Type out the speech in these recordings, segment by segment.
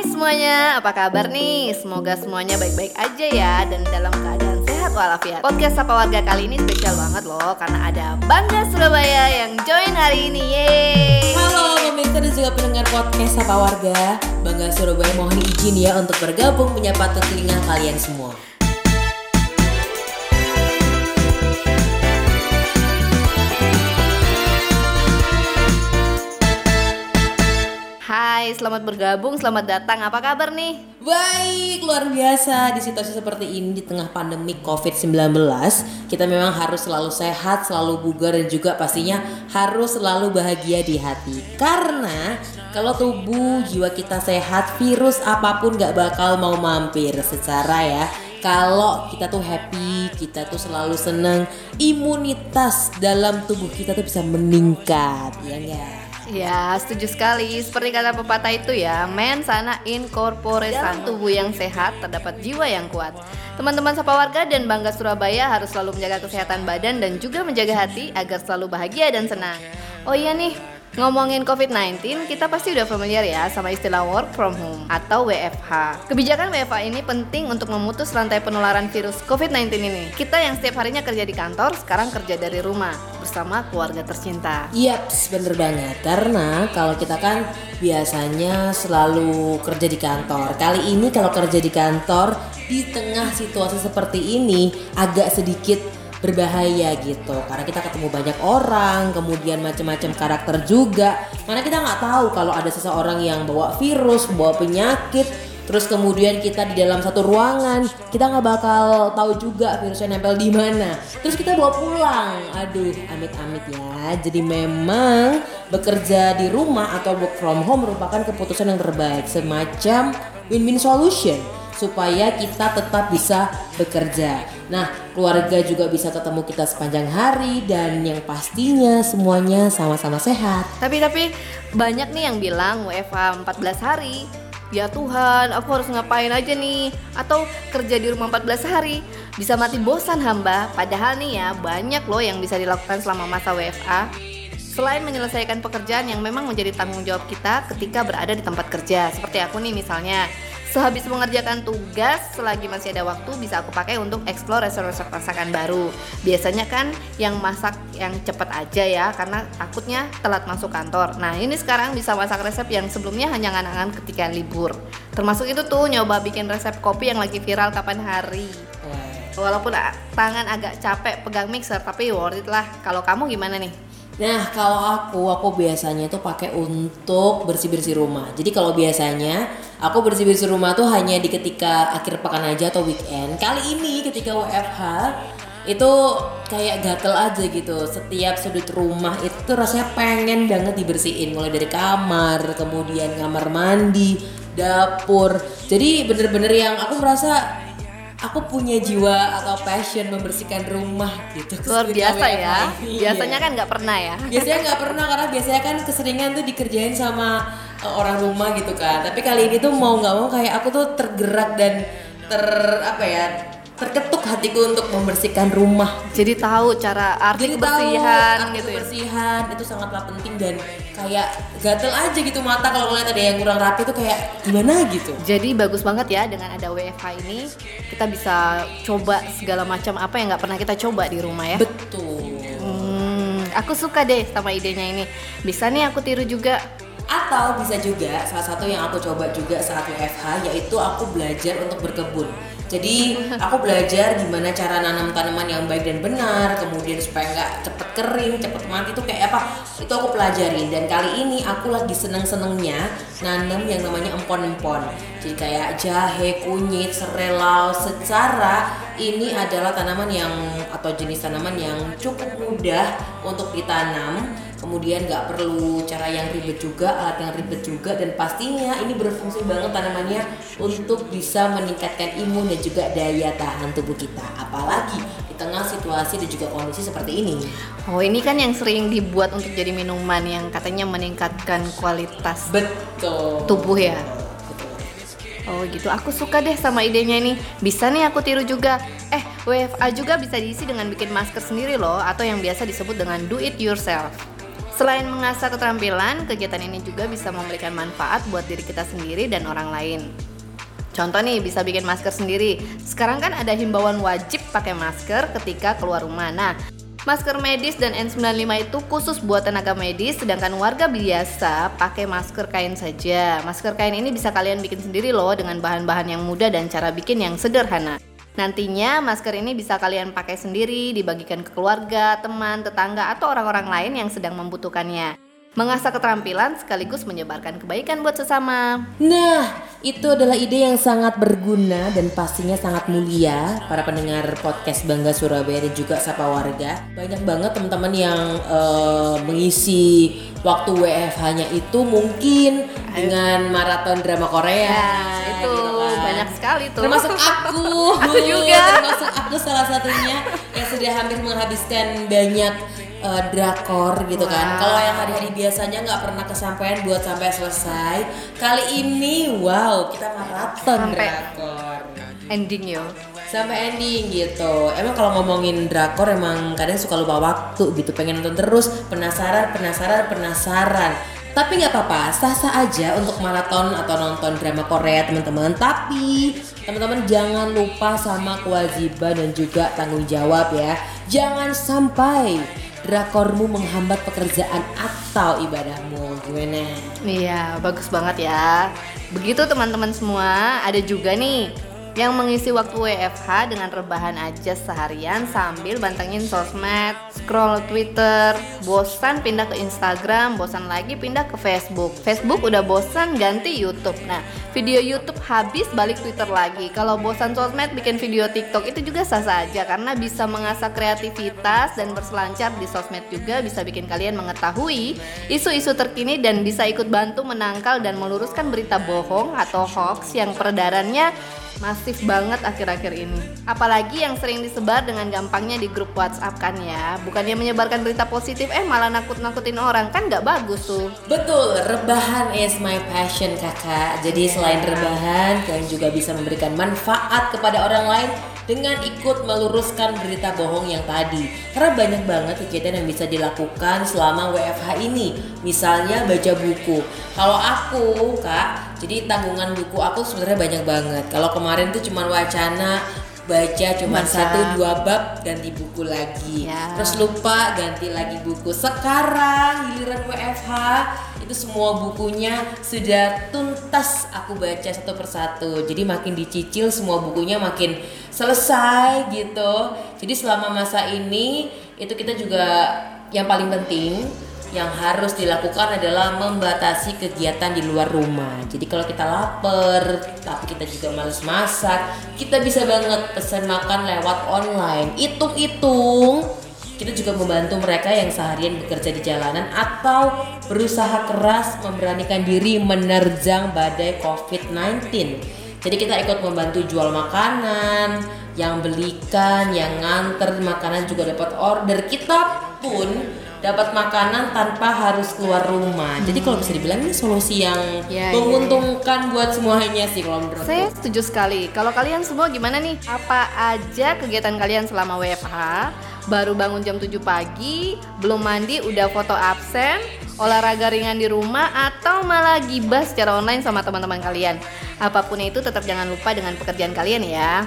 Hai semuanya, apa kabar nih? Semoga semuanya baik-baik aja ya dan dalam keadaan sehat walafiat. Podcast Sapa Warga kali ini spesial banget loh karena ada Bangga Surabaya yang join hari ini. Yeay! Halo pemirsa dan juga pendengar podcast Sapa Warga Bangga Surabaya mohon izin ya untuk bergabung menyapa telinga kalian semua Hai, selamat bergabung, selamat datang. Apa kabar nih? Baik, luar biasa di situasi seperti ini di tengah pandemi COVID-19 Kita memang harus selalu sehat, selalu bugar dan juga pastinya harus selalu bahagia di hati Karena kalau tubuh, jiwa kita sehat, virus apa pun gak bakal mau mampir secara ya kalau kita tuh happy, kita tuh selalu seneng, imunitas dalam tubuh kita tuh bisa meningkat, ya enggak? Ya, setuju sekali. Seperti kata pepatah itu ya, men sana in corpore sano. tubuh yang sehat terdapat jiwa yang kuat. Teman-teman sapa warga dan bangga Surabaya harus selalu menjaga kesehatan badan dan juga menjaga hati agar selalu bahagia dan senang. Oh iya nih, Ngomongin COVID-19, kita pasti udah familiar ya sama istilah work from home atau WFH. Kebijakan WFH ini penting untuk memutus rantai penularan virus COVID-19 ini. Kita yang setiap harinya kerja di kantor, sekarang kerja dari rumah bersama keluarga tercinta. Yaps, bener banget. Karena kalau kita kan biasanya selalu kerja di kantor. Kali ini kalau kerja di kantor di tengah situasi seperti ini agak sedikit berbahaya gitu karena kita ketemu banyak orang kemudian macam-macam karakter juga karena kita nggak tahu kalau ada seseorang yang bawa virus bawa penyakit terus kemudian kita di dalam satu ruangan kita nggak bakal tahu juga virusnya nempel di mana terus kita bawa pulang aduh amit-amit ya jadi memang bekerja di rumah atau work from home merupakan keputusan yang terbaik semacam win-win solution supaya kita tetap bisa bekerja. Nah, keluarga juga bisa ketemu kita sepanjang hari dan yang pastinya semuanya sama-sama sehat. Tapi tapi banyak nih yang bilang WFH 14 hari. Ya Tuhan, aku harus ngapain aja nih? Atau kerja di rumah 14 hari? Bisa mati bosan hamba. Padahal nih ya, banyak loh yang bisa dilakukan selama masa WFA. Selain menyelesaikan pekerjaan yang memang menjadi tanggung jawab kita ketika berada di tempat kerja, seperti aku nih misalnya, Sehabis mengerjakan tugas, selagi masih ada waktu bisa aku pakai untuk explore resep-resep masakan baru. Biasanya kan yang masak yang cepat aja ya, karena takutnya telat masuk kantor. Nah ini sekarang bisa masak resep yang sebelumnya hanya nganangan ketika libur. Termasuk itu tuh nyoba bikin resep kopi yang lagi viral kapan hari. Walaupun tangan agak capek pegang mixer, tapi worth it lah. Kalau kamu gimana nih? Nah, kalau aku, aku biasanya itu pakai untuk bersih-bersih rumah. Jadi kalau biasanya aku bersih-bersih rumah tuh hanya di ketika akhir pekan aja atau weekend. Kali ini ketika WFH itu kayak gatel aja gitu. Setiap sudut rumah itu rasanya pengen banget dibersihin. Mulai dari kamar, kemudian kamar mandi, dapur. Jadi bener-bener yang aku merasa aku punya jiwa atau passion membersihkan rumah gitu. Luar biasa ya. Biasanya kan nggak pernah ya. Biasanya nggak pernah karena biasanya kan keseringan tuh dikerjain sama uh, orang rumah gitu kan. Tapi kali ini tuh mau nggak mau kayak aku tuh tergerak dan ter apa ya terketuk hatiku untuk membersihkan rumah. Jadi tahu cara arti Jadi kebersihan tahu, gitu ya? kebersihan itu sangatlah penting dan kayak gatel aja gitu mata kalau ngeliat ada yang kurang rapi itu kayak gimana gitu. Jadi bagus banget ya dengan ada WFH ini kita bisa coba segala macam apa yang nggak pernah kita coba di rumah ya. Betul. Hmm, aku suka deh sama idenya ini. Bisa nih aku tiru juga atau bisa juga salah satu yang aku coba juga saat WFH yaitu aku belajar untuk berkebun jadi aku belajar gimana cara nanam tanaman yang baik dan benar, kemudian supaya nggak cepet kering, cepet mati itu kayak apa? Itu aku pelajarin dan kali ini aku lagi seneng-senengnya nanam yang namanya empon-empon. Jadi kayak jahe, kunyit, serai, lau. Secara ini adalah tanaman yang atau jenis tanaman yang cukup mudah untuk ditanam kemudian nggak perlu cara yang ribet juga alat yang ribet juga dan pastinya ini berfungsi banget tanamannya untuk bisa meningkatkan imun dan juga daya tahan tubuh kita apalagi di tengah situasi dan juga kondisi seperti ini oh ini kan yang sering dibuat untuk jadi minuman yang katanya meningkatkan kualitas betul tubuh ya Oh gitu, aku suka deh sama idenya ini. Bisa nih aku tiru juga. Eh, WFA juga bisa diisi dengan bikin masker sendiri loh, atau yang biasa disebut dengan do it yourself. Selain mengasah keterampilan, kegiatan ini juga bisa memberikan manfaat buat diri kita sendiri dan orang lain. Contoh nih, bisa bikin masker sendiri. Sekarang kan ada himbauan wajib pakai masker ketika keluar rumah. Nah, masker medis dan N95 itu khusus buat tenaga medis, sedangkan warga biasa pakai masker kain saja. Masker kain ini bisa kalian bikin sendiri loh dengan bahan-bahan yang mudah dan cara bikin yang sederhana. Nantinya masker ini bisa kalian pakai sendiri, dibagikan ke keluarga, teman, tetangga, atau orang-orang lain yang sedang membutuhkannya mengasah keterampilan sekaligus menyebarkan kebaikan buat sesama. Nah, itu adalah ide yang sangat berguna dan pastinya sangat mulia para pendengar podcast Bangga Surabaya dan juga Sapa Warga. Banyak banget teman-teman yang uh, mengisi waktu WFH-nya itu mungkin dengan maraton drama Korea. Ya. Banyak sekali tuh. Termasuk aku. aku juga. Termasuk aku salah satunya yang sudah hampir menghabiskan banyak uh, drakor gitu wow. kan. Kalau yang hari-hari biasanya nggak pernah kesampaian buat sampai selesai, kali ini wow kita maraton sampai drakor. Ending yo. Sampai ending gitu. Emang kalau ngomongin drakor emang kadang suka lupa waktu gitu. Pengen nonton terus, penasaran, penasaran, penasaran. Tapi nggak apa-apa, sah-sah aja untuk maraton atau nonton drama Korea teman-teman. Tapi teman-teman jangan lupa sama kewajiban dan juga tanggung jawab ya. Jangan sampai drakormu menghambat pekerjaan atau ibadahmu gimana? Iya bagus banget ya. Begitu teman-teman semua ada juga nih yang mengisi waktu WFH dengan rebahan aja seharian sambil bantengin sosmed, scroll Twitter, bosan pindah ke Instagram, bosan lagi pindah ke Facebook. Facebook udah bosan ganti YouTube. Nah, video YouTube habis balik Twitter lagi. Kalau bosan sosmed bikin video TikTok itu juga sah saja karena bisa mengasah kreativitas dan berselancar di sosmed juga bisa bikin kalian mengetahui isu-isu terkini dan bisa ikut bantu menangkal dan meluruskan berita bohong atau hoax yang peredarannya masif banget akhir-akhir ini. Apalagi yang sering disebar dengan gampangnya di grup WhatsApp kan ya. Bukannya menyebarkan berita positif, eh malah nakut-nakutin orang kan nggak bagus tuh. Betul, rebahan is my passion kakak. Jadi selain rebahan, kalian juga bisa memberikan manfaat kepada orang lain dengan ikut meluruskan berita bohong yang tadi. Karena banyak banget kegiatan yang bisa dilakukan selama WFH ini. Misalnya baca buku. Kalau aku, Kak, jadi tanggungan buku aku sebenarnya banyak banget. Kalau kemarin tuh cuma wacana baca cuma satu dua bab ganti buku lagi. Ya. Terus lupa ganti lagi buku. Sekarang giliran WFH itu semua bukunya sudah tuntas aku baca satu persatu. Jadi makin dicicil semua bukunya makin selesai gitu. Jadi selama masa ini itu kita juga yang paling penting yang harus dilakukan adalah membatasi kegiatan di luar rumah. Jadi kalau kita lapar, tapi kita juga males masak, kita bisa banget pesan makan lewat online. Hitung-hitung, kita juga membantu mereka yang seharian bekerja di jalanan atau berusaha keras memberanikan diri menerjang badai COVID-19. Jadi kita ikut membantu jual makanan, yang belikan, yang nganter makanan juga dapat order. Kita pun dapat makanan tanpa harus keluar rumah. Hmm. Jadi kalau bisa dibilang ini solusi yang ya, menguntungkan ya. buat semuanya sih kalau menurut Saya setuju sekali. Kalau kalian semua gimana nih? Apa aja kegiatan kalian selama WFH? Baru bangun jam 7 pagi, belum mandi udah foto absen, olahraga ringan di rumah atau malah gibah secara online sama teman-teman kalian. Apa pun itu tetap jangan lupa dengan pekerjaan kalian ya.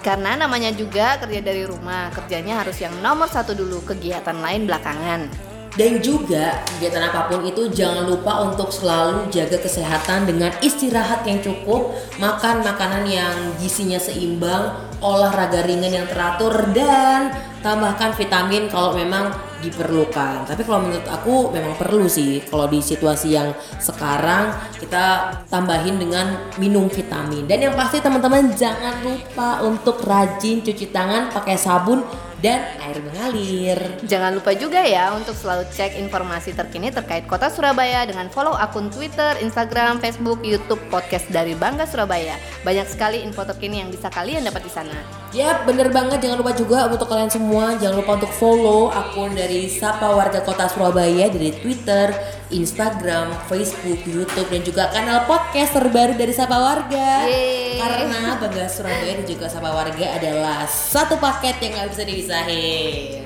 Karena namanya juga kerja dari rumah, kerjanya harus yang nomor satu dulu, kegiatan lain belakangan. Dan juga kegiatan apa pun itu jangan lupa untuk selalu jaga kesehatan dengan istirahat yang cukup, makan makanan yang gizinya seimbang, olahraga ringan yang teratur dan tambahkan vitamin kalau memang diperlukan. Tapi kalau menurut aku memang perlu sih kalau di situasi yang sekarang kita tambahin dengan minum vitamin. Dan yang pasti teman-teman jangan lupa untuk rajin cuci tangan pakai sabun dan air mengalir. Jangan lupa juga ya untuk selalu cek informasi terkini terkait Kota Surabaya dengan follow akun Twitter, Instagram, Facebook, YouTube podcast dari Bangga Surabaya. Banyak sekali info terkini yang bisa kalian dapat di sana. Ya, bener banget. Jangan lupa juga untuk kalian semua, jangan lupa untuk follow akun dari Sapa Warga Kota Surabaya dari Twitter, Instagram, Facebook, YouTube dan juga kanal podcast terbaru dari Sapa Warga. Yeay. Karena Bangga Surabaya dan juga Sapa Warga adalah satu paket yang nggak bisa dipisahin.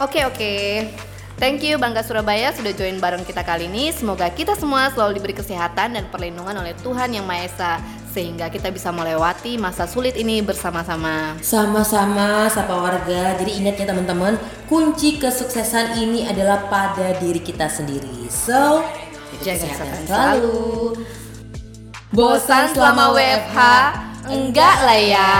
Oke oke. Thank you Bangga Surabaya sudah join bareng kita kali ini. Semoga kita semua selalu diberi kesehatan dan perlindungan oleh Tuhan Yang Maha Esa sehingga kita bisa melewati masa sulit ini bersama-sama. Sama-sama sapa warga. Jadi ingat ya teman-teman, kunci kesuksesan ini adalah pada diri kita sendiri. So, jaga kesehatan selalu. Bosan selama WFH? Enggak lah ya.